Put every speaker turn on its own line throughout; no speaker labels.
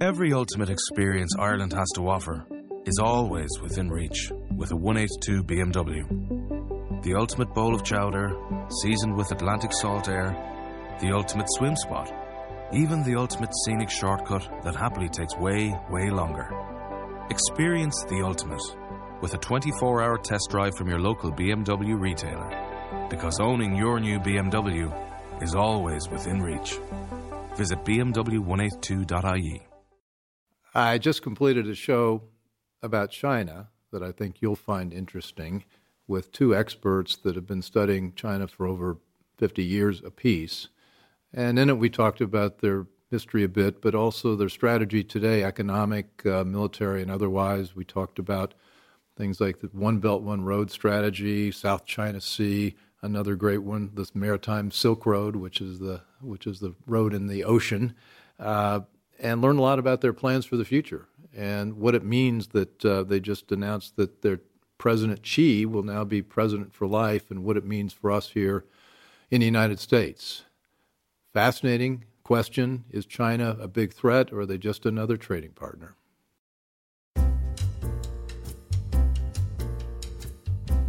Every ultimate experience Ireland has to offer is always within reach with a 182 BMW. The ultimate bowl of chowder, seasoned with Atlantic salt air, the ultimate swim spot, even the ultimate scenic shortcut that happily takes way, way longer. Experience the ultimate with a 24 hour test drive from your local BMW retailer. Because owning your new BMW is always within reach. Visit BMW182.ie.
I just completed a show about China that I think you'll find interesting with two experts that have been studying China for over 50 years apiece. And in it, we talked about their history a bit, but also their strategy today, economic, uh, military, and otherwise. We talked about things like the One Belt, One Road strategy, South China Sea, another great one, this Maritime Silk Road, which is the which is the road in the ocean, uh, and learn a lot about their plans for the future and what it means that uh, they just announced that their President Xi will now be president for life, and what it means for us here in the United States. Fascinating question: Is China a big threat, or are they just another trading partner?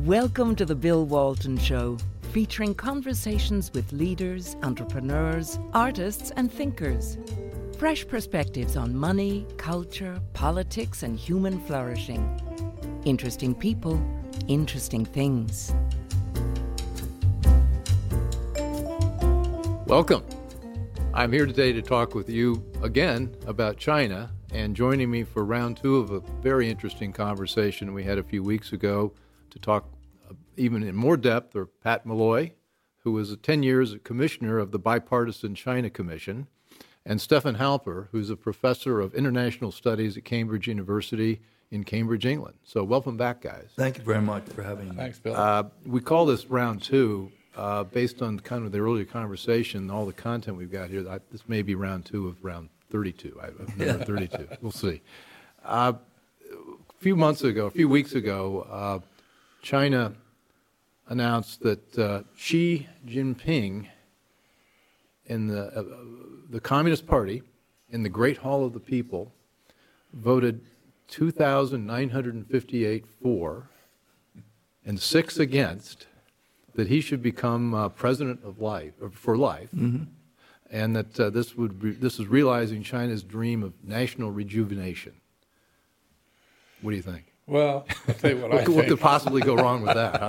Welcome to the Bill Walton Show, featuring conversations with leaders, entrepreneurs, artists, and thinkers. Fresh perspectives on money, culture, politics, and human flourishing. Interesting people, interesting things.
Welcome. I'm here today to talk with you again about China, and joining me for round two of a very interesting conversation we had a few weeks ago to talk even in more depth are Pat Mulloy, who was a 10 years commissioner of the Bipartisan China Commission, and Stefan Halper, who's a professor of international studies at Cambridge University in Cambridge, England. So, welcome back, guys.
Thank you very much for having me.
Thanks, Bill.
Uh, we call this round two uh, based on kind of the earlier conversation, all the content we've got here. I, this may be round two of round 32. I, of number
Yeah.
32. We'll see. Uh, a few months ago, a few weeks ago, uh, China announced that uh, Xi Jinping in the, uh, the Communist Party in the Great Hall of the People voted 2,958 for and six against that he should become uh, president of life for life, and that uh, this would re- this is realizing China's dream of national rejuvenation. What do you think?
Well, I'll tell you what I
What, could- what could possibly go wrong with that?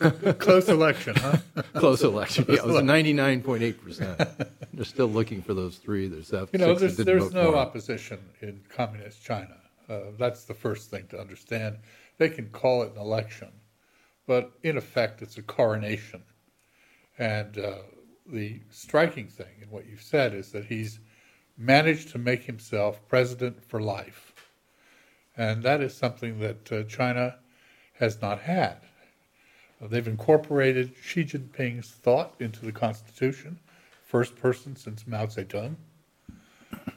Huh?
Close election, huh?
Close election. Yeah, it was 99.8 percent. They're still looking for those three. There's that
You know,
six
there's,
that
there's no
for him.
opposition in communist China. Uh, that's the first thing to understand. They can call it an election, but in effect, it's a coronation. And uh, the striking thing in what you've said is that he's managed to make himself president for life. And that is something that uh, China has not had. They've incorporated Xi Jinping's thought into the constitution, first person since Mao Zedong.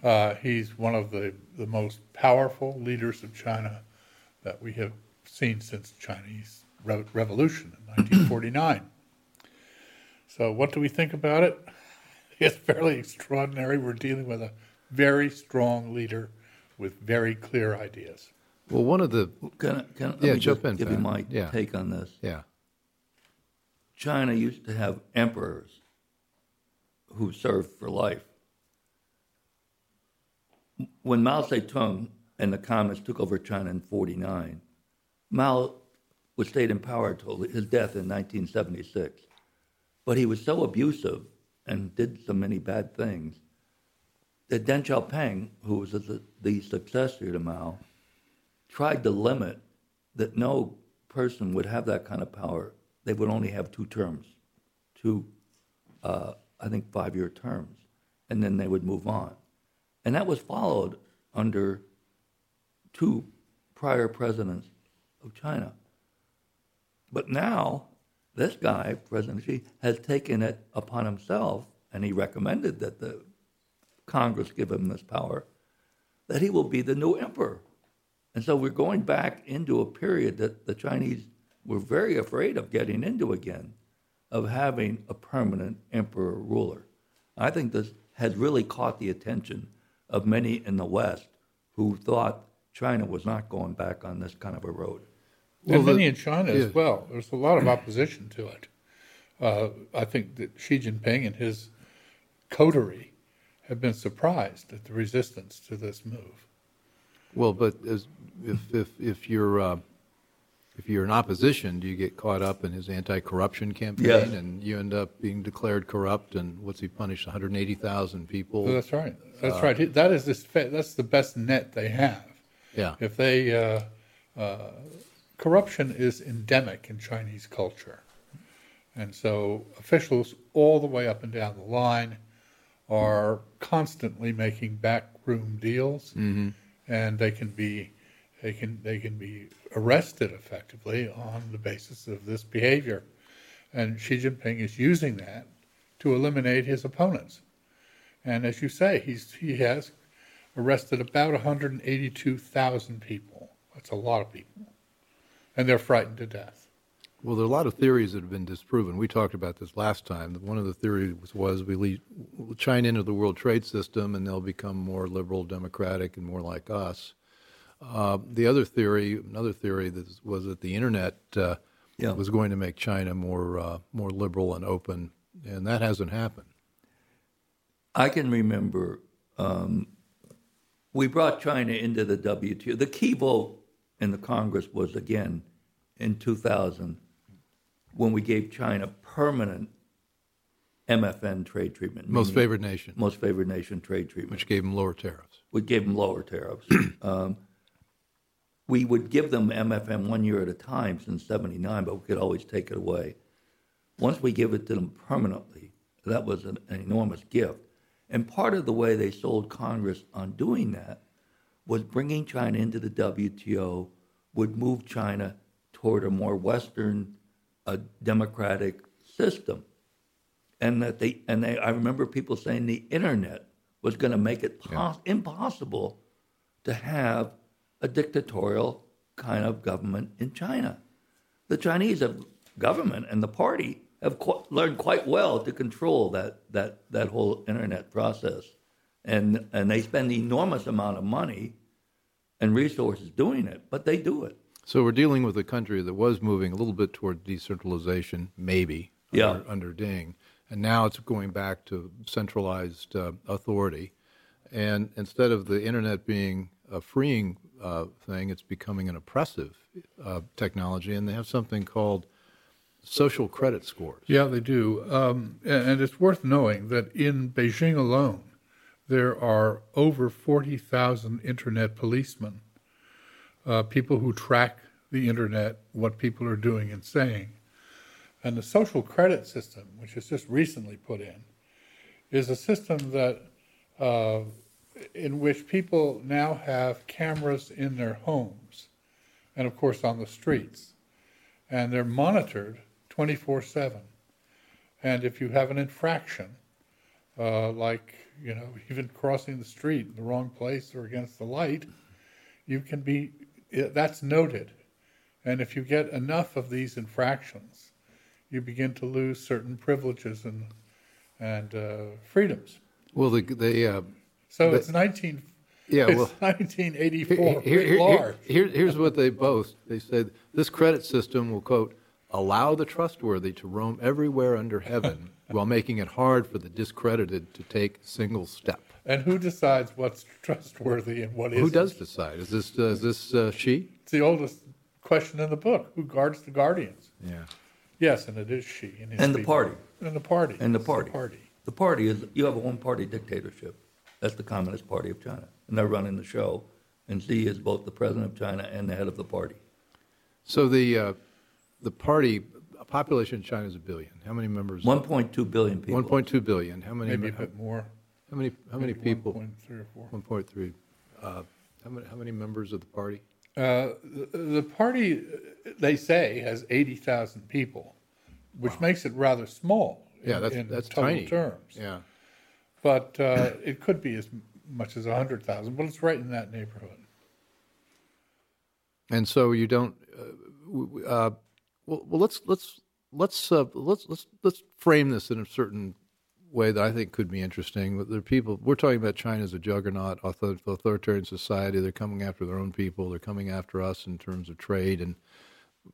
Uh, he's one of the, the most powerful leaders of China that we have seen since the Chinese Re- Revolution in 1949. so, what do we think about it? It's fairly extraordinary. We're dealing with a very strong leader with very clear ideas.
Well, one of the
Can I, can, let
Yeah,
me
jump
just
in,
give you my
Yeah.
take on this.
yeah
China used to have emperors who served for life. When Mao Zedong and the communists took over China in 49, Mao was stayed in power until his death in 1976. But he was so abusive and did so many bad things that Deng Xiaoping, who was the, the successor to Mao, tried to limit that no person would have that kind of power. They would only have two terms, two, uh, I think, five year terms, and then they would move on. And that was followed under two prior presidents of China. But now, this guy, President Xi, has taken it upon himself, and he recommended that the Congress give him this power, that he will be the new emperor. And so we're going back into a period that the Chinese were very afraid of getting into again, of having a permanent emperor ruler. I think this has really caught the attention of many in the West who thought China was not going back on this kind of a road.
Well, and
the-
many in China
yeah.
as well. There's a lot of opposition to it. Uh, I think that Xi Jinping and his coterie have been surprised at the resistance to this move.
Well, but as, if, if, if you're uh, if you're in opposition, do you get caught up in his anti-corruption campaign,
Yes.
and you end up being declared corrupt? And what's he punished? 180,000 people.
Well, that's right. That's right. That is this. That's the best net they have.
yeah.
If they uh, uh, corruption is endemic in Chinese culture, and so officials all the way up and down the line are constantly making backroom deals, mm-hmm. and they can be they can they can be arrested effectively on the basis of this behavior, and Xi Jinping is using that to eliminate his opponents. And as you say, he's he has arrested about 182,000 people. That's a lot of people, and they're frightened to death.
Well, there are a lot of theories that have been disproven. We talked about this last time. One of the theories was we lead China into the World Trade System, and they'll become more liberal, democratic, and more like us. Uh, the other theory, another theory, that was that the internet uh,
Yeah.
was going to make China more uh, more liberal and open, and that hasn't happened.
I can remember um, we brought China into the WTO. The key vote in the Congress was again in 2000 when we gave China permanent MFN trade treatment.
Most favored nation,
most favored nation trade treatment.
which gave them lower tariffs.
we gave them lower tariffs. um, we would give them MFN one year at a time since '79, but we could always take it away. Once we give it to them permanently, that was an, an enormous gift. And part of the way they sold Congress on doing that was bringing China into the WTO would move China toward a more Western, uh, democratic system and that they and they I remember people saying the internet was going to make it pos- impossible to have a dictatorial kind of government in China. The Chinese have, government and the party have qu- learned quite well to control that that that whole internet process, and and they spend enormous amount of money and resources doing it, but they do it.
So we're dealing with a country that was moving a little bit toward decentralization, maybe
Yeah.
under, under Deng, and now it's going back to centralized uh, authority. And instead of the internet being a freeing uh, thing, it's becoming an oppressive uh, technology, and they have something called social credit scores.
Yeah, they do. Um, and and it's worth knowing that in Beijing alone, there are over 40,000 internet policemen, uh, people who track the internet, what people are doing and saying. And the social credit system, which is just recently put in, is a system that uh, in which people now have cameras in their homes and, of course, on the streets. And they're monitored 24 7. And if you have an infraction, uh, like, you know, even crossing the street in the wrong place or against the light, you can be, that's noted. And if you get enough of these infractions, you begin to lose certain privileges and, and uh, freedoms.
Well, the they uh,
So
But-
it's 19,
Yeah,
it's
well-
1984,
Here- here- here- here- here's what they boast. They said this credit system will quote allow the trustworthy to roam everywhere under heaven while making it hard for the discredited to take a single step.
And who decides what's trustworthy and what isn't?
Who does decide? Is this uh, is this uh, Xi?
It's the oldest question in the book. Who guards the guardians?
Yeah.
Yes, and it is Xi. And,
And the party.
And the party.
And the
It's
party.
party.
The party is you have a one-party dictatorship. That's the Communist Party of China, and they're running the show. And Xi is both the president of China and the head of the party.
So the uh, the party population in China is a billion. How many members?
1.2 billion people.
One point two billion. How many?
Maybe a bit more.
How many? How many
Maybe
people?
1.3 or 4.
One point three. Uh, how many? How many members of the party?
Uh, the, the party, they say, has 80,000 people, which makes it rather small
Yeah,
in,
that's
in
that's
total
tiny.
terms.
Yeah.
But uh, it could be as much as 100,000, but it's right in that neighborhood.
And so you don't. Uh, w- w- uh, well, well, let's let's let's uh, let's let's let's frame this in a certain way that I think could be interesting. There are people we're talking about China as a juggernaut, authoritarian society. They're coming after their own people. They're coming after us in terms of trade and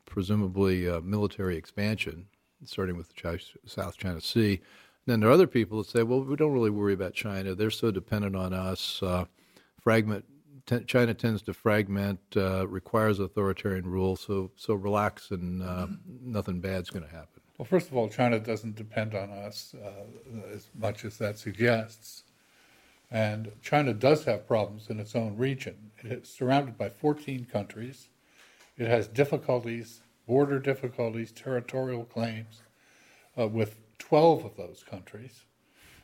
presumably uh, military expansion, starting with the South China Sea. And then there are other people that say, well, we don't really worry about China. They're so dependent on us. Uh, fragment t- China tends to fragment, uh, requires authoritarian rule. So so relax, and uh, nothing bad's going to happen.
Well, first of all, China doesn't depend on us uh, as much as that suggests. And China does have problems in its own region. It is surrounded by 14 countries. It has difficulties, border difficulties, territorial claims uh, with 12 of those countries.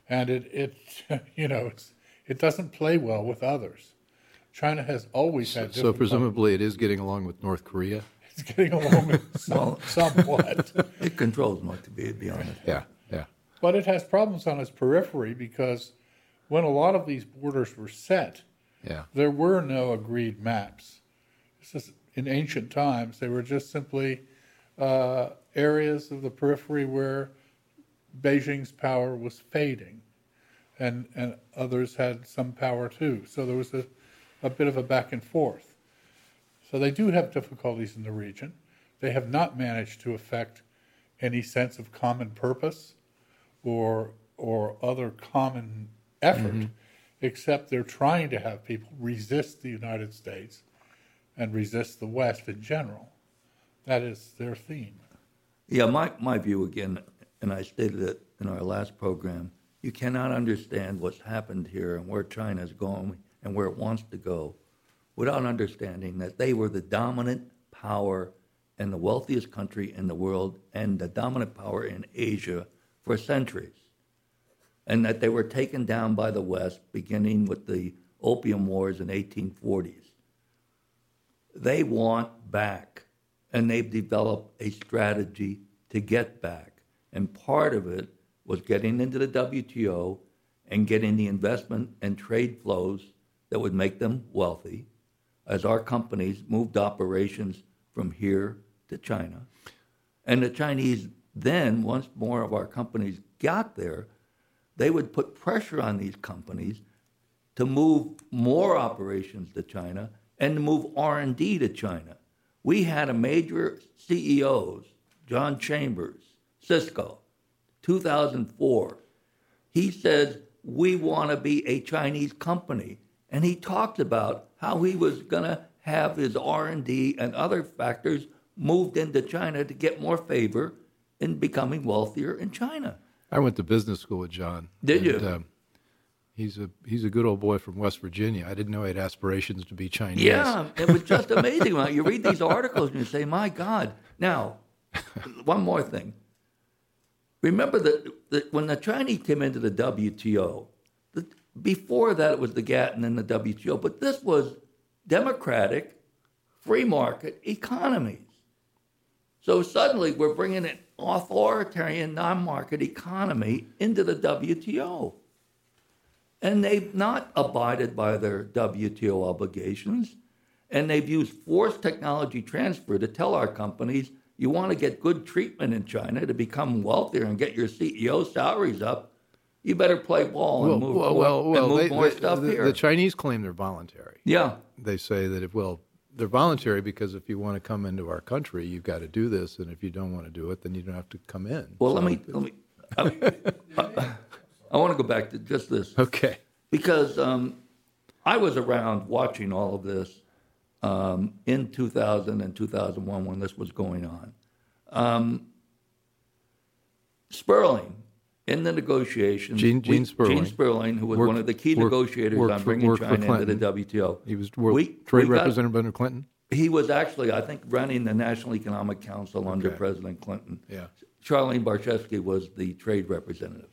And it, it you know, it doesn't play well with others. China has always had.
So, so presumably, it is getting along with North Korea.
It's getting along some, somewhat.
it controls North Korea, to be honest.
Yeah, yeah.
But it has problems on its periphery because when a lot of these borders were set,
yeah.
there were no agreed maps. Just, in ancient times, they were just simply uh, areas of the periphery where Beijing's power was fading, and and others had some power too. So there was a, a bit of a back and forth. So they do have difficulties in the region. They have not managed to affect any sense of common purpose or or other common effort, mm-hmm. except they're trying to have people resist the United States and resist the West in general. That is their theme.
Yeah, my, my view again, and I stated it in our last program, you cannot understand what's happened here and where China is going and where it wants to go without understanding that they were the dominant power and the wealthiest country in the world and the dominant power in Asia for centuries. And that they were taken down by the West beginning with the Opium Wars in 1840s. They want back, and they've developed a strategy to get back. And part of it was getting into the WTO and getting the investment and trade flows that would make them wealthy as our companies moved operations from here to China. And the Chinese then, once more of our companies got there, they would put pressure on these companies to move more operations to China and to move R&D to China. We had a major CEOs, John Chambers, Cisco, 2004. He says, we want to be a Chinese company. And he talked about how he was going to have his R&D and other factors moved into China to get more favor in becoming wealthier in China.
I went to business school with John.
Did and, you? Um,
he's a he's a good old boy from West Virginia. I didn't know he had aspirations to be Chinese.
Yeah, it was just amazing. you read these articles and you say, "My God!" Now, one more thing. Remember that, that when the Chinese came into the WTO, the, before that it was the GATT and then the WTO, but this was democratic, free market economies. So suddenly we're bringing an authoritarian, non market economy into the WTO. And they've not abided by their WTO obligations. And they've used forced technology transfer to tell our companies you want to get good treatment in China to become wealthier and get your CEO salaries up. You better play ball and
well,
move,
well, well, well,
move
they,
more
they,
stuff
the,
here.
The Chinese claim they're voluntary.
Yeah.
They say that if, well, they're voluntary because if you want to come into our country, you've got to do this, and if you don't want to do it, then you don't have to come in.
Well, so, let me let me. I, I, I, want to go back to just this.
Okay.
Because um, I was around watching all of this um, in 2000 and 2001 when this was going on. Um, Sperling in the negotiations.
Gene, Gene
we,
Sperling.
Gene Sperling, who was worked, one of the key worked, negotiators
worked
on bringing China into the WTO.
He was we, trade we representative got, under Clinton.
He was actually, I think, running the National Economic Council okay. under President Clinton.
Yeah.
Charlene Barshefsky was the trade representative.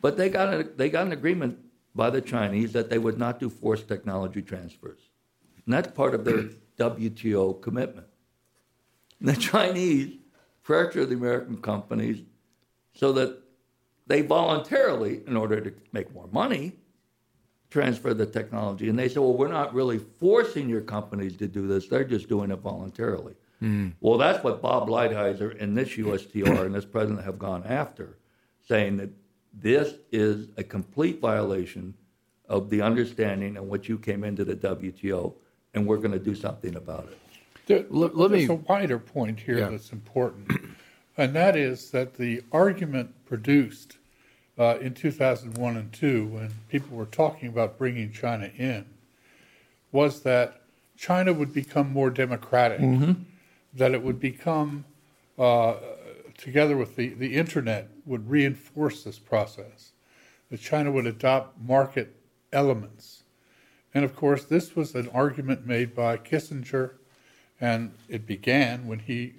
But they got a, they got an agreement by the Chinese that they would not do forced technology transfers, and that's part of their WTO commitment. And the Chinese pressured the American companies so that they voluntarily, in order to make more money, transfer the technology. And they say, well, we're not really forcing your companies to do this, they're just doing it voluntarily. Mm. Well, that's what Bob Lighthizer and this USTR and this president have gone after, saying that this is a complete violation of the understanding in which you came into the WTO, and we're going to do something about it.
There,
Let- let
there's
me-
a wider point here
Yeah.
that's important, and that is that the argument produced uh, in 2001 and 2, when people were talking about bringing China in, was that China would become more democratic, that it would become, uh, together with the, the internet, would reinforce this process, that China would adopt market elements. And of course, this was an argument made by Kissinger, and it began when he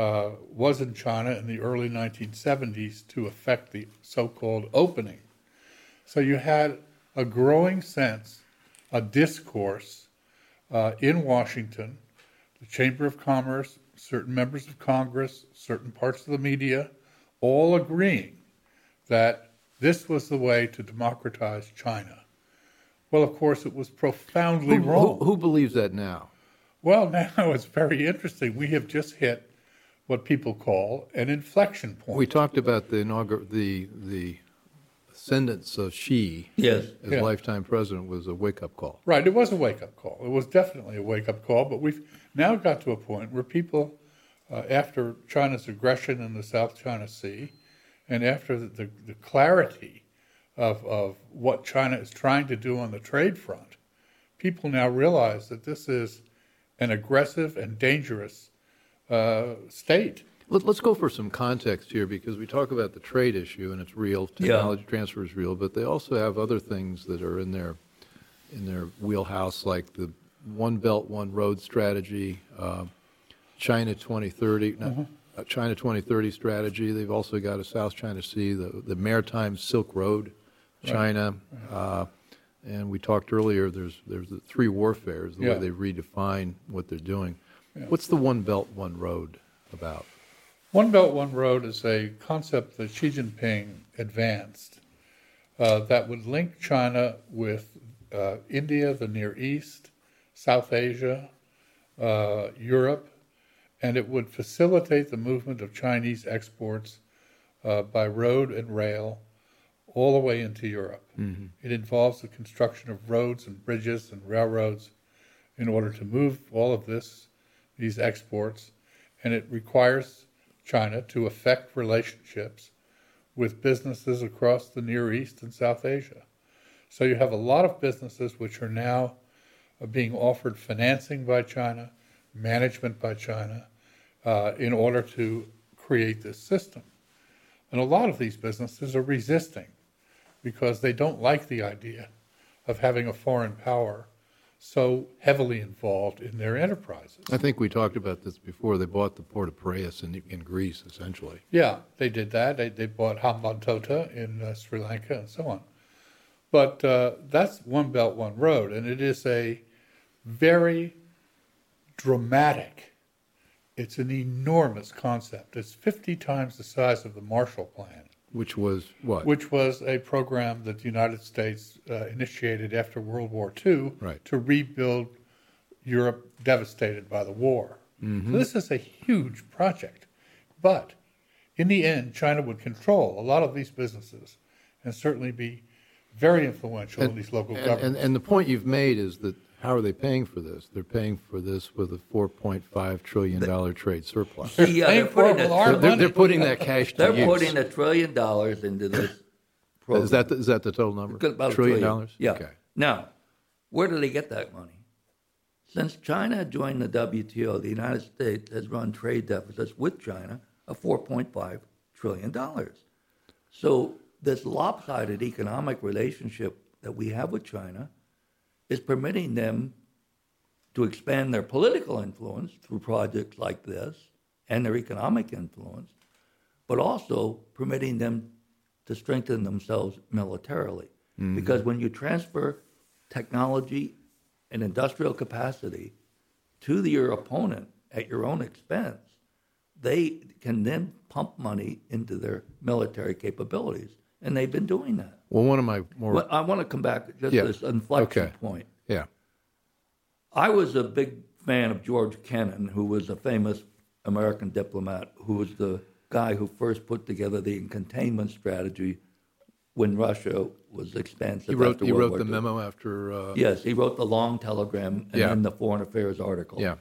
uh, was in China in the early 1970s to affect the so called opening. So you had a growing sense, a discourse uh, in Washington, the Chamber of Commerce, certain members of Congress, certain parts of the media, all agreeing that this was the way to democratize China. Well, of course, it was profoundly
Who,
wrong.
who, who believes that now?
Well, now it's very interesting. We have just hit what people call an inflection point.
We talked about the inaugur- the the ascendance of Xi
Yes.
as
Yeah.
lifetime president was a wake up call.
Right, it was a wake up call. It was definitely a wake up call, but we've now got to a point where people, uh, after China's aggression in the South China Sea, and after the, the, the clarity of, of what China is trying to do on the trade front, people now realize that this is an aggressive and dangerous uh, state.
Let, us go for some context here because we talk about the trade issue and it's real. Technology transfer is real, but they also have other things that are in their in their wheelhouse, like the One Belt One Road strategy, uh, China 2030, not- uh, China 2030 strategy. They've also got a South China Sea, the the Maritime Silk Road, China. Uh, and we talked earlier. There's there's the three warfares, the
Yeah.
way they redefine what they're doing. What's the One Belt One Road about?
One Belt, One Road is a concept that Xi Jinping advanced uh, that would link China with uh, India, the Near East, South Asia, uh, Europe, and it would facilitate the movement of Chinese exports uh, by road and rail all the way into Europe. It involves the construction of roads and bridges and railroads in order to move all of this, these exports, and it requires China to affect relationships with businesses across the Near East and South Asia. So you have a lot of businesses which are now uh, being offered financing by China, management by China, uh, in order to create this system. And a lot of these businesses are resisting because they don't like the idea of having a foreign power so heavily involved in their enterprises.
I think we talked about this before. They bought the port of Piraeus in, in Greece, essentially.
Yeah, they did that. They, they bought Hambantota in uh, Sri Lanka and so on. But uh, that's One Belt, One Road, and it is a very dramatic, it's an enormous concept. It's 50 times the size of the Marshall Plan,
Which was what?
which was a program that the United States uh, initiated after World War II
Right.
to rebuild Europe devastated by the war. So this is a huge project. But in the end, China would control a lot of these businesses and certainly be very influential in these local
and,
governments.
and, and the point you've made is that how are they paying for this? They're paying for this with a $4.5 trillion trade surplus.
Yeah, they're
for it
putting,
with
a,
our
They're, they're putting that cash to
they're
use.
putting a trillion dollars into this program.
is, that the, is that the total number?
About a
trillion dollars?
Yeah.
Okay.
Now, where do they get that money? Since China joined the WTO, the United States has run trade deficits with China of $4.5 trillion. So, this lopsided economic relationship that we have with China is permitting them to expand their political influence through projects like this and their economic influence, but also permitting them to strengthen themselves militarily. Mm-hmm. Because when you transfer technology and industrial capacity to the, your opponent at your own expense, they can then pump money into their military capabilities. And they've been doing that.
Well, one of my more.
But I want to come back just
Yeah.
to this inflection
Okay.
point.
yeah.
I was a big fan of George Kennan, who was a famous American diplomat, who was the guy who first put together the containment strategy when Russia was expansive.
He wrote,
after
he
World
wrote
War
the
II.
memo after. Uh,
Yes, he wrote the long telegram and
Yeah.
then the Foreign Affairs article.
Yeah.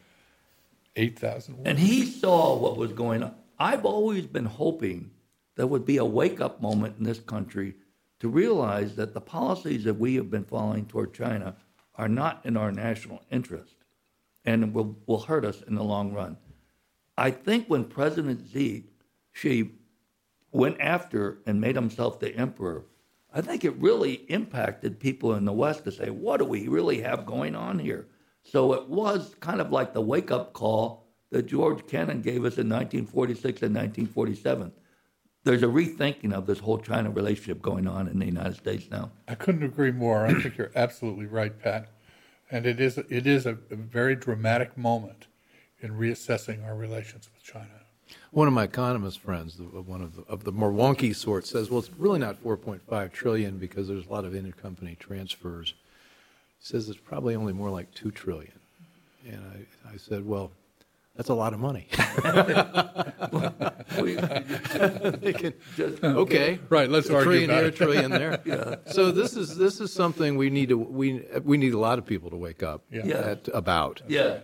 8,000
And he saw what was going on. I've always been hoping there would be a wake up moment in this country to realize that the policies that we have been following toward China are not in our national interest and will, will hurt us in the long run. I think when President Xi, Xi went after and made himself the emperor, I think it really impacted people in the West to say, what do we really have going on here? So it was kind of like the wake up call that George Kennan gave us in 1946 and 1947. There's a rethinking of this whole China relationship going on in the United States now.
I couldn't agree more. I think you're absolutely right, Pat. And it is it is a, a very dramatic moment in reassessing our relations with China.
One of my economist friends, one of the, of the more wonky sort, says, "Well, it's really not 4.5 trillion because there's a lot of intercompany transfers." He says it's probably only more like two trillion. And I, I said, "Well, that's a lot of money." They can-
just-
okay,
Right, let's
a
argue
trillion
about
here, a
it.
trillion there. So this is this is something we need to we we need a lot of people to wake up
Yeah.
Yeah.
at, about.
yeah.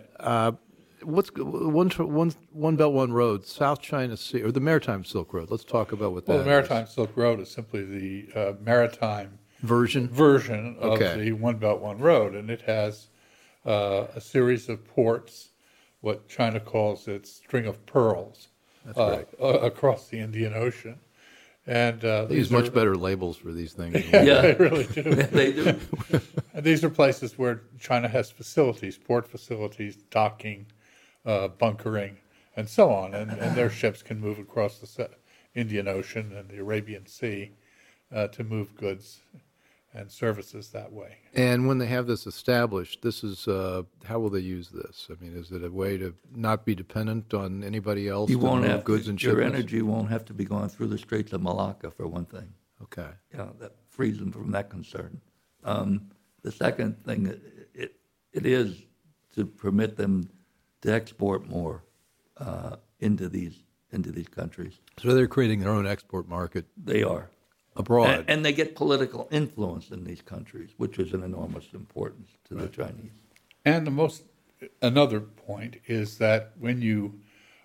What's one tr- one one belt one road, South China Sea or the Maritime Silk Road? Let's talk about what that
Well, the
is.
Maritime Silk Road is simply the uh, maritime
version.
version of
Okay.
the One Belt One Road, and it has uh, a series of ports, what China calls its string of pearls, uh, across the Indian Ocean. And uh,
They use
these
much
are-
better labels for these things.
Yeah.
they really do.
they do.
And these are places where China has facilities, port facilities, docking, uh, bunkering, and so on. And, and their ships can move across the Indian Ocean and the Arabian Sea uh, to move goods and services that way.
And when they have this established, this is uh, how will they use this? I mean, is it a way to not be dependent on anybody else
You won't have
goods
to,
and
your
shipments?
energy won't have to be going through the Straits of Malacca for one thing.
Okay.
you know, that frees them from that concern. Um, the second thing, it, it is to permit them to export more uh, into these into these countries.
So they're creating their own export market
They are,
abroad.
and, and they get political influence in these countries, which is an enormous importance to the Chinese.
And the most another point is that when you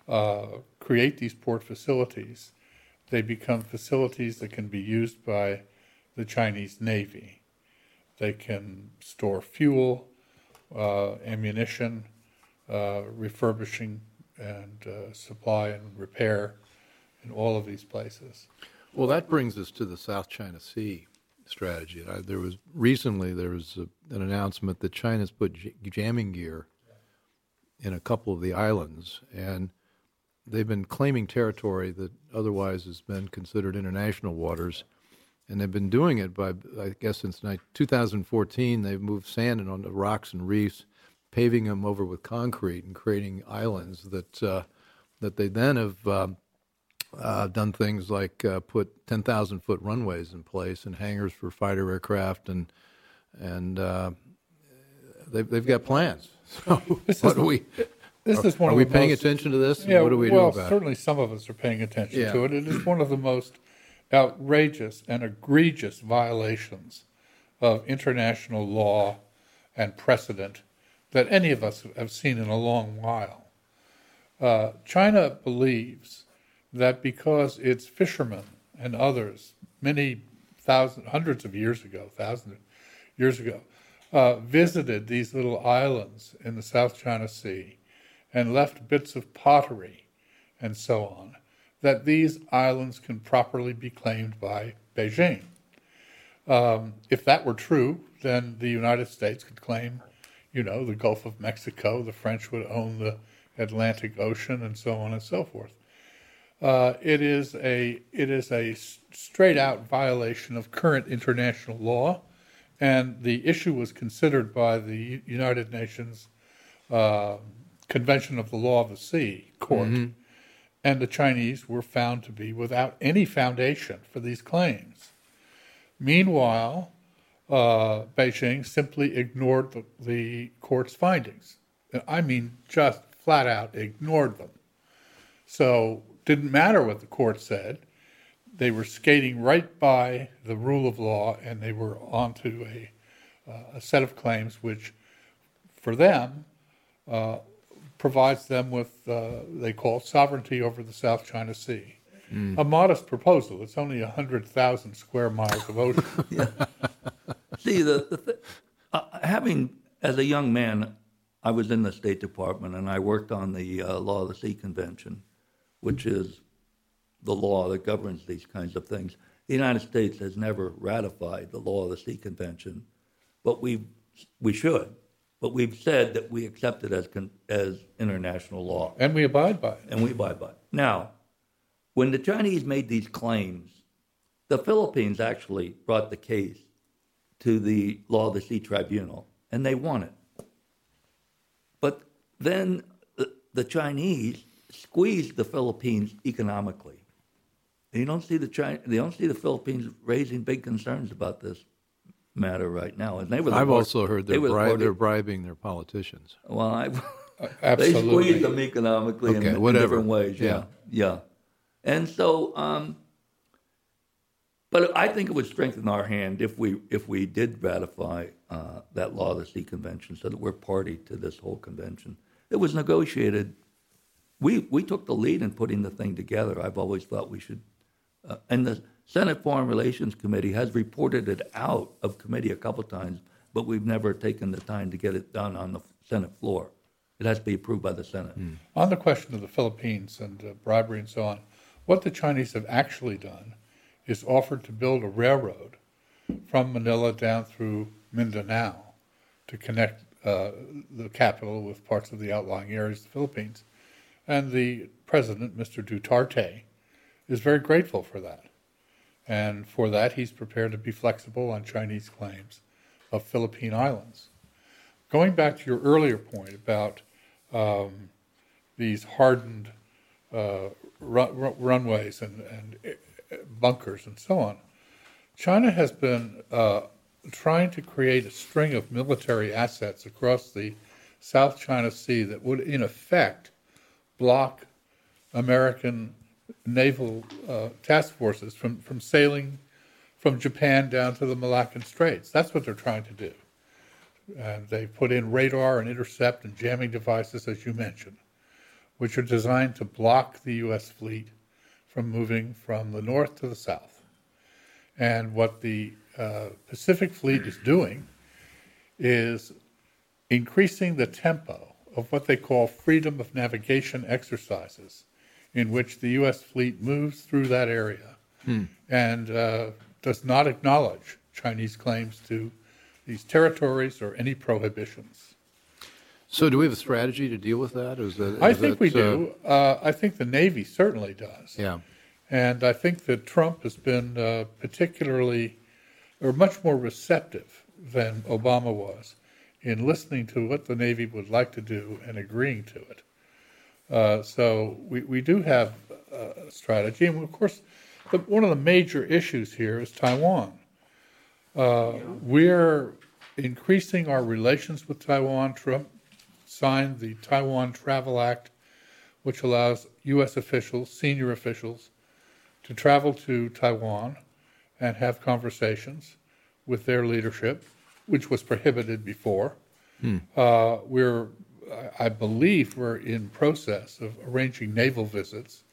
uh, create these port facilities, they become facilities that can be used by the Chinese Navy. They can store fuel, uh, ammunition, uh, refurbishing and uh, supply and repair in all of these places.
Well, that brings us to the South China Sea strategy. I, there was recently there was a, an announcement that China's put j- jamming gear in a couple of the islands, and they've been claiming territory that otherwise has been considered international waters, and they've been doing it by I guess since ni- 2014. They've moved sand on the rocks and reefs, paving them over with concrete and creating islands that uh, that they then have. Um, uh, done things like uh, put 10,000 foot runways in place and hangars for fighter aircraft, and and uh, they've they've got plans. So what do we?
This
are,
is one
are we paying
most-
attention to this?
Yeah,
what do we
well,
do about
certainly some of us are paying attention
Yeah.
to it. It is one of the most outrageous and egregious violations of international law and precedent that any of us have seen in a long while. Uh, China believes that because its fishermen and others, many thousand, hundreds hundreds of years ago, thousands of years ago, uh, visited these little islands in the South China Sea and left bits of pottery and so on, that these islands can properly be claimed by Beijing. Um, if that were true, then the United States could claim, you know, the Gulf of Mexico, the French would own the Atlantic Ocean, and so on and so forth. Uh, it is a it is a straight out violation of current international law, and the issue was considered by the United Nations uh, Convention of the Law of the Sea Court, and the Chinese were found to be without any foundation for these claims. Meanwhile, uh, Beijing simply ignored the, the court's findings. I mean, just flat out ignored them. So didn't matter what the court said. they were skating right by the rule of law and they were onto a, uh, a set of claims which, for them, uh, provides them with, uh, they call sovereignty over the South China Sea. Mm. A modest proposal. It's only 100,000 square miles of ocean.
See, the, the th- uh, having, as a young man, I was in the State Department and I worked on the uh, Law of the Sea Convention, which is the law that governs these kinds of things. The United States has never ratified the Law of the Sea Convention, but we we should. But we've said that we accept it as con- as international law,
and we abide by it.
And we abide by it. Now, when the Chinese made these claims, the Philippines actually brought the case to the Law of the Sea Tribunal, and they won it. But then the, the Chinese squeezed the Philippines economically. You don't see the China, they don't see the Philippines raising big concerns about this matter right now. And they were.
I've also heard they're, they bri- they're, bribing their politicians.
Well, I,
uh, absolutely.
they squeeze them economically okay, in, in, different ways. Yeah, yeah. yeah. And so, um, but I think it would strengthen our hand if we if we did ratify uh, that law of the sea convention, so that we're party to this whole convention. It was negotiated. We we took the lead in putting the thing together. I've always thought we should, uh, and the Senate Foreign Relations Committee has reported it out of committee a couple times, but we've never taken the time to get it done on the Senate floor. It has to be approved by the Senate. Mm.
On the question of the Philippines and uh, bribery and so on, what the Chinese have actually done is offered to build a railroad from Manila down through Mindanao to connect uh, the capital with parts of the outlying areas of the Philippines. And the president, Mr. Duterte, is very grateful for that. And for that, he's prepared to be flexible on Chinese claims of Philippine islands. Going back to your earlier point about um, these hardened uh, run, runways and, and, uh, bunkers and so on, China has been uh, trying to create a string of military assets across the South China Sea that would, in effect, block American naval uh, task forces from, from sailing from Japan down to the Malaccan Straits. That's what they're trying to do. And they put in radar and intercept and jamming devices, as you mentioned, which are designed to block the U.S. fleet from moving from the north to the south. And what the uh, Pacific Fleet is doing is increasing the tempo of what they call freedom of navigation exercises in which the U.S. fleet moves through that area hmm. and uh, does not acknowledge Chinese claims to these territories or any prohibitions.
So, do we have a strategy to deal with that? Is that is
I think
that,
we do. Uh, uh, I think the Navy certainly does.
Yeah.
And I think that Trump has been uh, particularly or much more receptive than Obama was in listening to what the Navy would like to do and agreeing to it. Uh, so we, we do have a strategy. And of course, the, one of the major issues here is Taiwan. Uh, we're increasing our relations with Taiwan. Trump signed the Taiwan Travel Act, which allows U.S. officials, senior officials, to travel to Taiwan and have conversations with their leadership, which was prohibited before. Hmm. Uh, we're I believe we're in process of arranging naval visits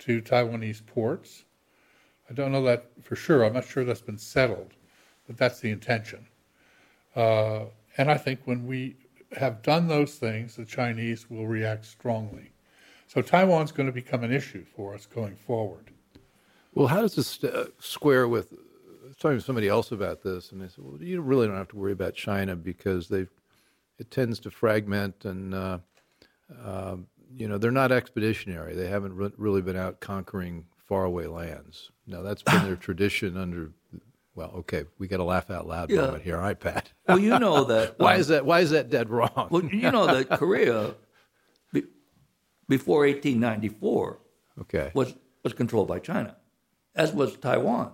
to Taiwanese ports. I don't know that for sure. I'm not sure that's been settled, but that's the intention. Uh, and I think when we have done those things, the Chinese will react strongly. So Taiwan's going to become an issue for us going forward.
Well, how does this uh, square with? I talking to somebody else about this, and they said, "Well, you really don't have to worry about China because they've it tends to fragment and uh, uh, you know they're not expeditionary. They haven't re- really been out conquering faraway lands. Now that's been their tradition under. Well, okay, we got to laugh out loud yeah. moment here, all right, Pat?
well, you know that.
why um, is that? Why is that dead wrong?
well, you know that Korea be, before 1894
okay.
was was controlled by China, as was Taiwan,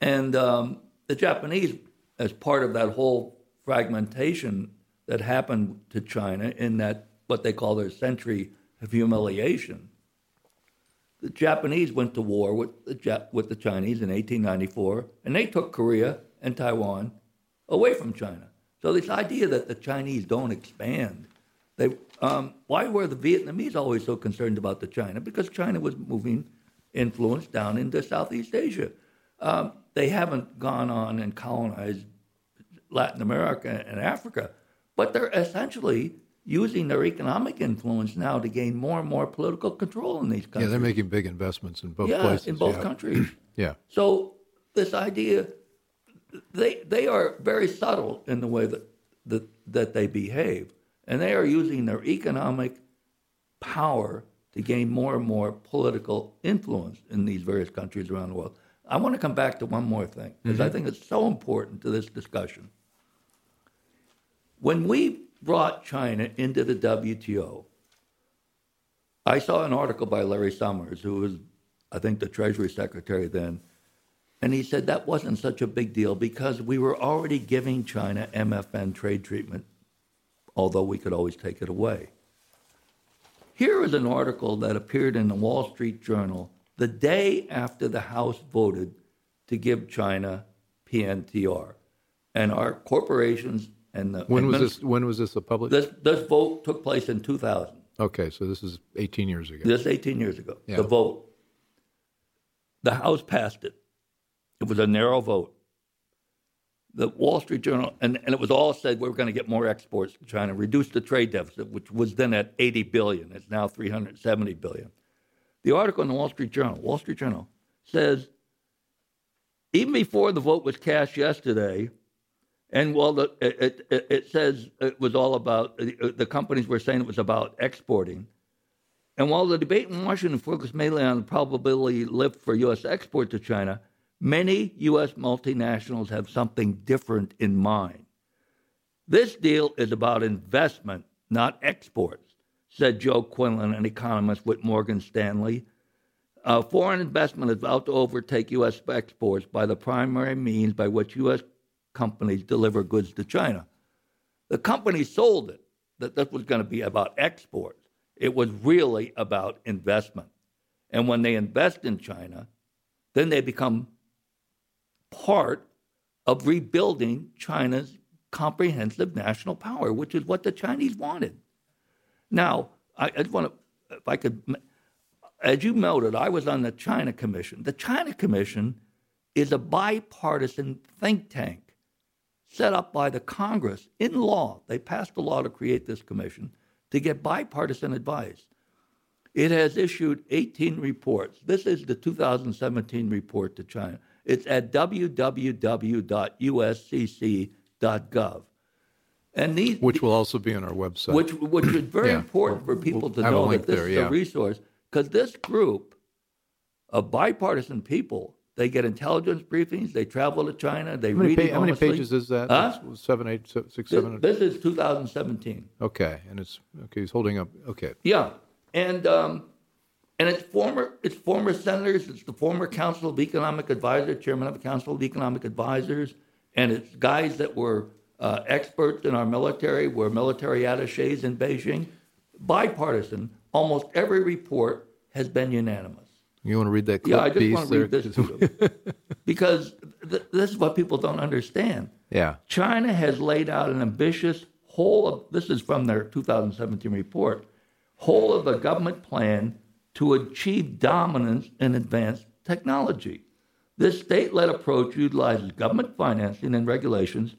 and um, the Japanese, as part of that whole fragmentation that happened to China in that what they call their century of humiliation. the Japanese went to war with the, Jap- with the Chinese in 1894, and they took Korea and Taiwan away from China. So this idea that the Chinese don't expand, they um, why were the Vietnamese always so concerned about the China? Because China was moving influence down into Southeast Asia. Um, they haven't gone on and colonized Latin America and Africa, but they're essentially using their economic influence now to gain more and more political control in these countries.
Yeah, they're making big investments in both
yeah,
places.
in both
yeah.
countries.
Yeah.
So this idea, they they are very subtle in the way that that, that they behave, and they are using their economic power to gain more and more political influence in these various countries around the world. I want to come back to one more thing because I mm-hmm. think it's so important to this discussion. When we brought China into the WTO, I saw an article by Larry Summers, who was, I think, the Treasury Secretary then, and he said that wasn't such a big deal because we were already giving China MFN trade treatment, although we could always take it away. Here is an article that appeared in the Wall Street Journal the day after the House voted to give China PNTR. And our corporations and the
When was this? When was this a public?
this this vote took place in 2000.
okay, so this is 18 years ago.
This 18 years ago.
Yeah.
The vote. The House passed it. It was a narrow vote. The Wall Street Journal, and, and it was all said we were going to get more exports to China, reduce the trade deficit, which was then at 80 billion. It's now 370 billion. The article in the Wall Street Journal, Wall Street Journal, says even before the vote was cast yesterday, and while the, it, it, it says it was all about the companies were saying it was about exporting, and while the debate in Washington focused mainly on the probability lift for U.S. export to China, many U.S. multinationals have something different in mind. This deal is about investment, not exports, said Joe Quinlan, an economist with Morgan Stanley. Uh, foreign investment is about to overtake U.S. exports by the primary means by which U.S. companies deliver goods to China. The company sold it that this was going to be about exports. It was really about investment. And when they invest in China, then they become part of rebuilding China's comprehensive national power, which is what the Chinese wanted. Now, I, want to, if I could, as you noted, I was on the China Commission. The China Commission is a bipartisan think tank set up by the Congress in law. They passed a law to create this commission to get bipartisan advice. It has issued 18 reports. This is the 2017 report to China. It's at www.uscc.gov. And these,
which will also be on our website.
which which is very
Yeah.
important for people to
have a
know that this
there,
is
yeah.
a resource because this group of bipartisan people they get intelligence briefings, they travel to China, they
how
read
pa- how many pages is that?
Huh?
That's seven, eight, se- six,
This,
seven.
this is 2017.
Okay, and it's okay. He's holding up. Okay,
Yeah, and um, and it's former it's former senators. It's the former Council of Economic Advisors, chairman of the Council of Economic Advisors, and it's guys that were uh, experts in our military, were military attaches in Beijing. Bipartisan. Almost every report has been unanimous.
you want to read that clip
Yeah, I just
piece
want to read this to because th- this is what people don't understand.
yeah,
China has laid out an ambitious whole of this is from their 2017 report whole of the government plan to achieve dominance in advanced technology. This state-led approach utilizes government financing and regulations,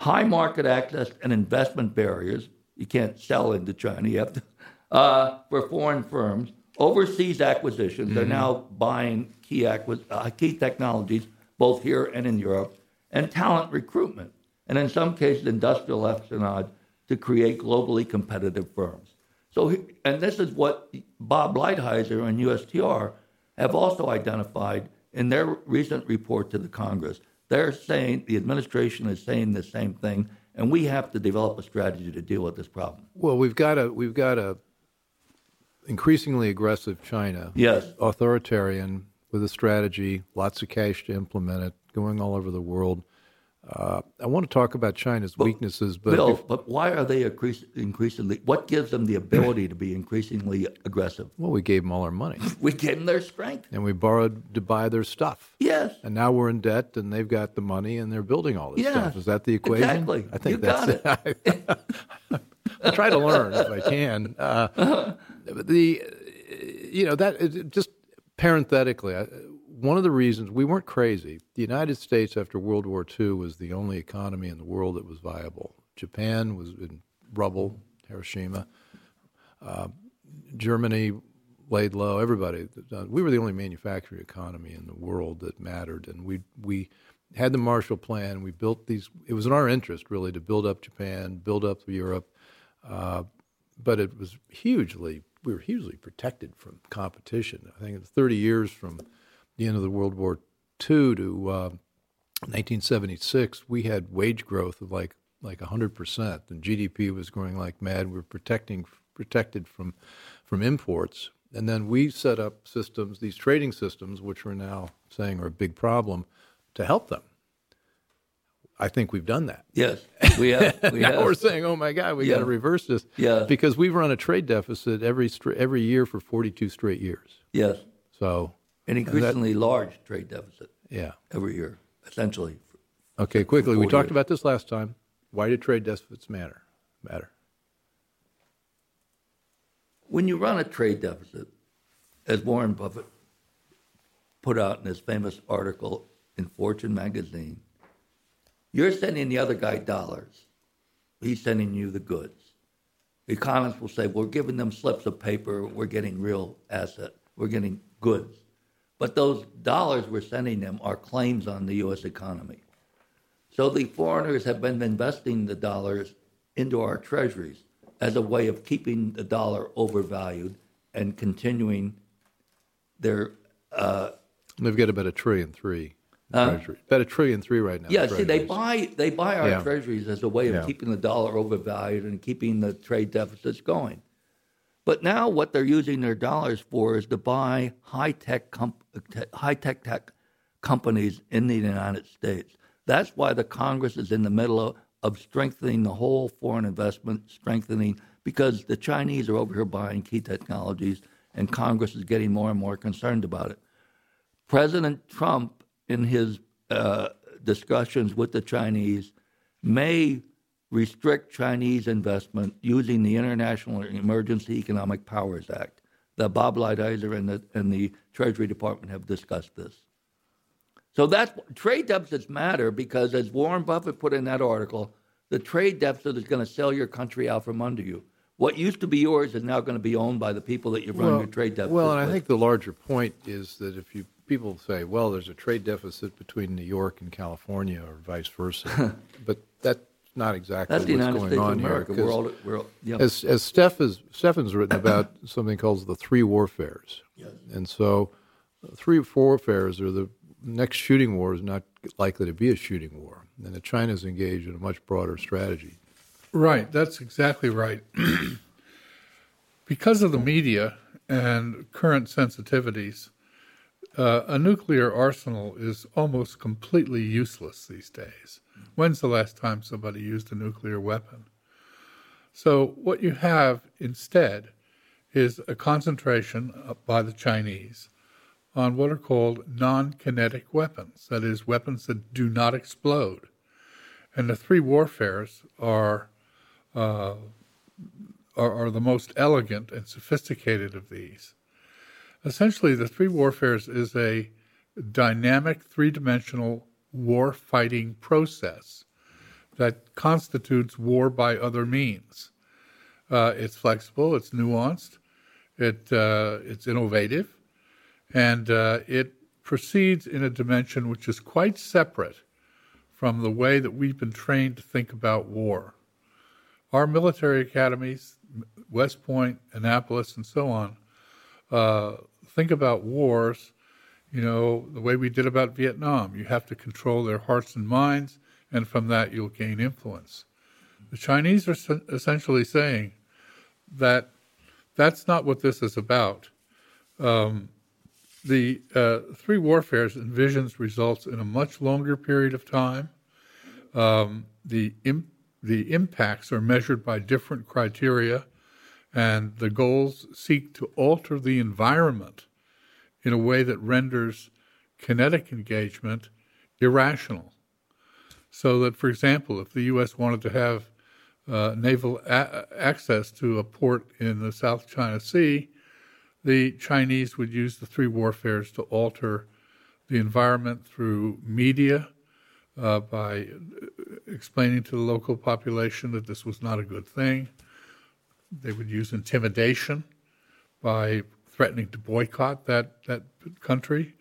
high market access and investment barriers. You can't sell into China. You have to uh, for foreign firms. Overseas acquisitions. They're now buying key acquis- uh, key technologies both here and in Europe, and talent recruitment, and in some cases industrial espionage to create globally competitive firms. So, and this is what Bob Lighthizer and USTR have also identified in their recent report to the Congress. They're saying the administration is saying the same thing, and we have to develop a strategy to deal with this problem.
Well, we've got a we've got a increasingly aggressive China,
Yes.
authoritarian with a strategy, lots of cash to implement it, going all over the world. Uh, I want to talk about China's
But,
weaknesses, but
Bill,
bef-
but why are they increas- increasingly? What gives them the ability to be increasingly aggressive?
well, we gave them all our money
We gave them their strength.
and we borrowed to buy their stuff.
Yes.
And now we're in debt, and they've got the money, and they're building all this
Yeah,
stuff. Is that the equation?
exactly.
I think
You got
that's it. I try to learn if I can. Uh, the, you know, that just parenthetically, one of the reasons we weren't crazy. The United States after World War II was the only economy in the world that was viable. Japan was in rubble, Hiroshima. Uh, Germany laid low. Everybody, we were the only manufacturing economy in the world that mattered, and we we had the Marshall Plan. We built these. It was in our interest, really, to build up Japan, build up Europe, uh, but it was hugely. We were hugely protected from competition. I think it's 30 years from the end of the World War II to uh, 1976, we had wage growth of like like 100 percent, and GDP was growing like mad. We were protecting protected from from imports, and then we set up systems, these trading systems, which we're now saying are a big problem, to help them. I think we've done that.
Yes. We have. We
now
have.
we're saying, "Oh my God, we got to reverse this,"
Yeah.
because we've run a trade deficit every every year for 42 straight years.
yes.
So,
An increasingly large trade deficit
yeah.
every year, essentially.
Okay, quickly. We
four
talked
years.
about this last time. Why do trade deficits matter? Matter.
When you run a trade deficit, as Warren Buffett put out in his famous article in Fortune magazine, you're sending the other guy dollars. He's sending you the goods. Economists will say, we're giving them slips of paper, we're getting real asset, we're getting goods. But those dollars we're sending them are claims on the U.S. economy. So the foreigners have been investing the dollars into our treasuries as a way of keeping the dollar overvalued and continuing their. Uh,
They've got about a trillion three treasury. About a trillion three right now.
yeah, see, they buy they buy our
Yeah.
treasuries as a way of
Yeah.
keeping the dollar overvalued and keeping the trade deficits going. But now what they're using their dollars for is to buy high tech comp- high tech tech companies in the United States. That's why the Congress is in the middle of, of strengthening the whole foreign investment, strengthening because the Chinese are over here buying key technologies, and Congress is getting more and more concerned about it. President Trump, in his uh, discussions with the Chinese, may restrict Chinese investment using the International Emergency Economic Powers Act. The Bob Lighthizer and the, and the Treasury Department have discussed this. So that's trade deficits matter because, as Warren Buffett put in that article, the trade deficit is going to sell your country out from under you. What used to be yours is now going to be owned by the people that you run your trade deficit.
Well, and I
with.
think the larger point is that if you people say, well, there's a trade deficit between New York and California, or vice versa, but that's not exactly
that's the
what's
United
going
States of
on here.
America.
'cause
We're all, we're all, yeah.
as as Steph has, Stefan's written about something called the three warfares, and so three warfares are the next shooting war is not likely to be a shooting war, and that China's engaged in a much broader strategy.
Right, that's exactly right. because of the media and current sensitivities, uh, a nuclear arsenal is almost completely useless these days. When's the last time somebody used a nuclear weapon? So, what you have instead is a concentration uh, by the Chinese on what are called non kinetic weapons, that is, weapons that do not explode. And the three warfares are uh, are, are the most elegant and sophisticated of these. Essentially, the three warfares is a dynamic, three dimensional war fighting process that constitutes war by other means. Uh, it's flexible, it's nuanced, it, uh, it's innovative, and uh, it proceeds in a dimension which is quite separate from the way that we've been trained to think about war. Our military academies, West Point, Annapolis, and so on, uh, think about wars, you know, the way we did about Vietnam. You have to control their hearts and minds, and from that you'll gain influence. The Chinese are essentially saying that that's not what this is about. Um, the uh, three warfares envisions results in a much longer period of time Um, the Im- the impacts are measured by different criteria, and the goals seek to alter the environment in a way that renders kinetic engagement irrational. So that, for example, if the U.S. wanted to have uh, naval a- access to a port in the South China Sea, the Chinese would use the three warfares to alter the environment through media, uh, by explaining to the local population that this was not a good thing. They would use intimidation by threatening to boycott that, that country.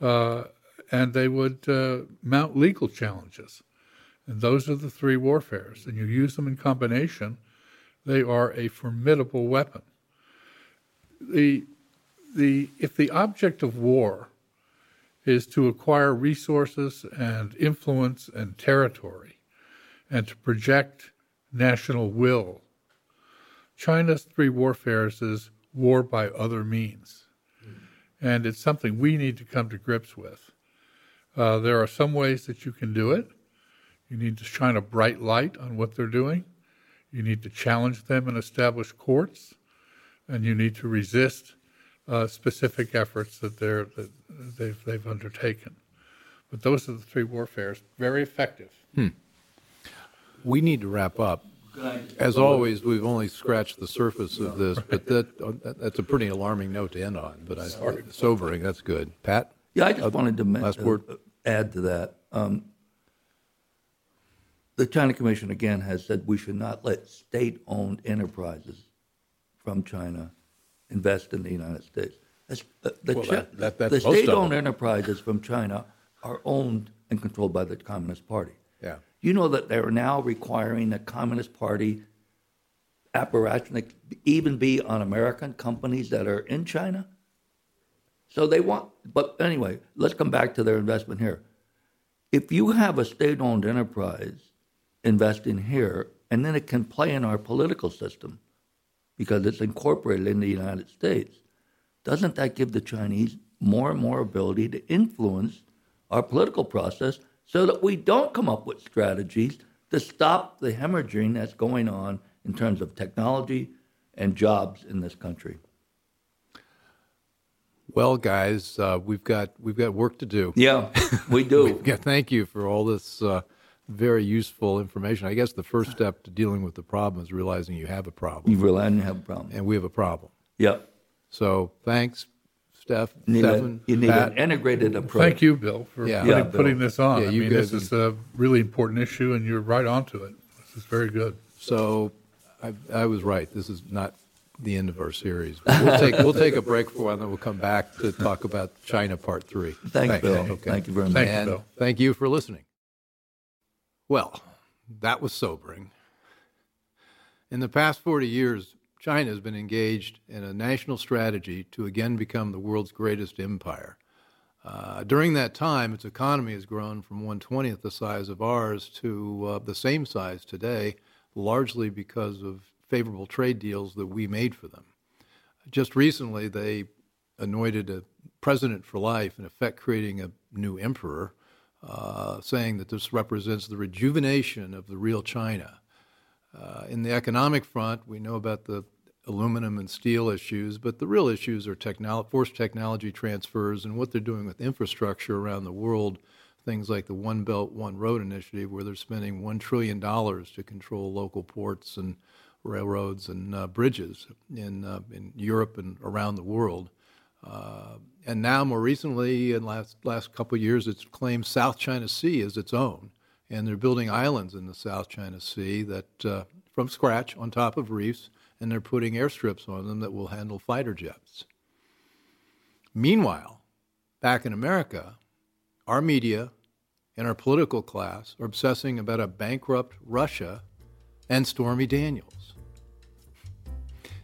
Uh, and they would uh, mount legal challenges. And those are the three warfares. And you use them in combination, they are a formidable weapon. The, the, if the object of war is to acquire resources and influence and territory and to project national will. China's three warfares is war by other means. And it's something we need to come to grips with. Uh, there are some ways that you can do it. You need to shine a bright light on what they're doing. You need to challenge them in established courts. And you need to resist uh, specific efforts that they're that they've they've undertaken. But those are the three warfares, very effective.
Hmm. We need to wrap up. As always, we've only scratched the surface of this, but that that's a pretty alarming note to end on. But I, sobering. That's good. Pat.
Yeah, I just uh, wanted to
last word.
Uh, add to that. Um, the China Commission again has said we should not let state-owned enterprises from China invest in the United States. Uh, the,
well, that, that,
the state-owned enterprises from China are owned and controlled by the Communist Party. You know that they're now requiring the Communist Party apparatus to even be on American companies that are in China. So they want, but anyway, let's come back to their investment here. If you have a state-owned enterprise investing here, and then it can play in our political system, because it's incorporated in the United States, doesn't that give the Chinese more and more ability to influence our political process so that we don't come up with strategies to stop the hemorrhaging that's going on in terms of technology and jobs in this country?
Well, guys, uh, we've got we've got work to do.
Yeah, we do.
yeah, thank you for all this uh, very useful information. I guess the first step to dealing with the problem is realizing you have a problem.
You realize you have a problem.
And we have a problem.
Yep.
So thanks, Steph.
You need,
Stefan,
a, you need
Pat.
an integrated approach.
Thank you, Bill, for
Yeah.
putting,
Yeah,
putting this on.
Yeah,
I
you
mean, this
guys-
is a really important issue, and you're right onto it. This is very good.
So I, I was right. This is not the end of our series. We'll take we'll take a break for a while, and then we'll come back to talk about China Part Three.
Thanks, Bill.
Okay.
Thank you very much.
Thank you,
and
Bill.
thank you for listening. Well, that was sobering. In the past 40 years, China has been engaged in a national strategy to again become the world's greatest empire. Uh, during that time, its economy has grown from 120th the size of ours to uh, the same size today, largely because of favorable trade deals that we made for them. Just recently, they anointed a president for life, in effect, creating a new emperor, uh, saying that this represents the rejuvenation of the real China. Uh, in the economic front, we know about the aluminum and steel issues, but the real issues are technolo- forced technology transfers and what they're doing with infrastructure around the world. Things like the One Belt, One Road initiative, where they're spending $1 trillion to control local ports and railroads and uh, bridges in, uh, in Europe and around the world. Uh, and now, more recently, in last last couple of years, it's claimed South China Sea as its own, and they're building islands in the South China Sea that uh, from scratch on top of reefs, and they're putting airstrips on them that will handle fighter jets. Meanwhile, back in America, our media and our political class are obsessing about a bankrupt Russia and Stormy Daniels.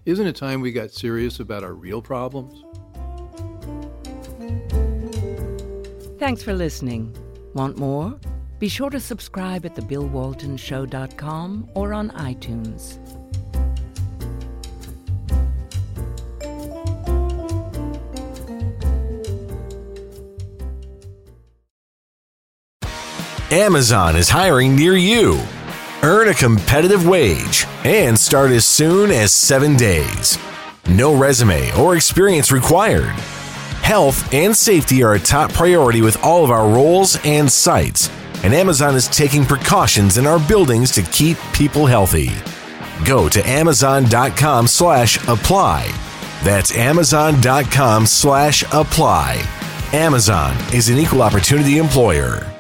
Isn't it time we got serious about our real problems?
Thanks for listening. Want more? Be sure to subscribe at thebillwaltonshow.com or on iTunes.
Amazon is hiring near you. Earn a competitive wage and start as soon as seven days. No resume or experience required. Health and safety are a top priority with all of our roles and sites, and Amazon is taking precautions in our buildings to keep people healthy. Go to amazon.com slash apply. That's amazon.com slash apply. Amazon is an equal opportunity employer.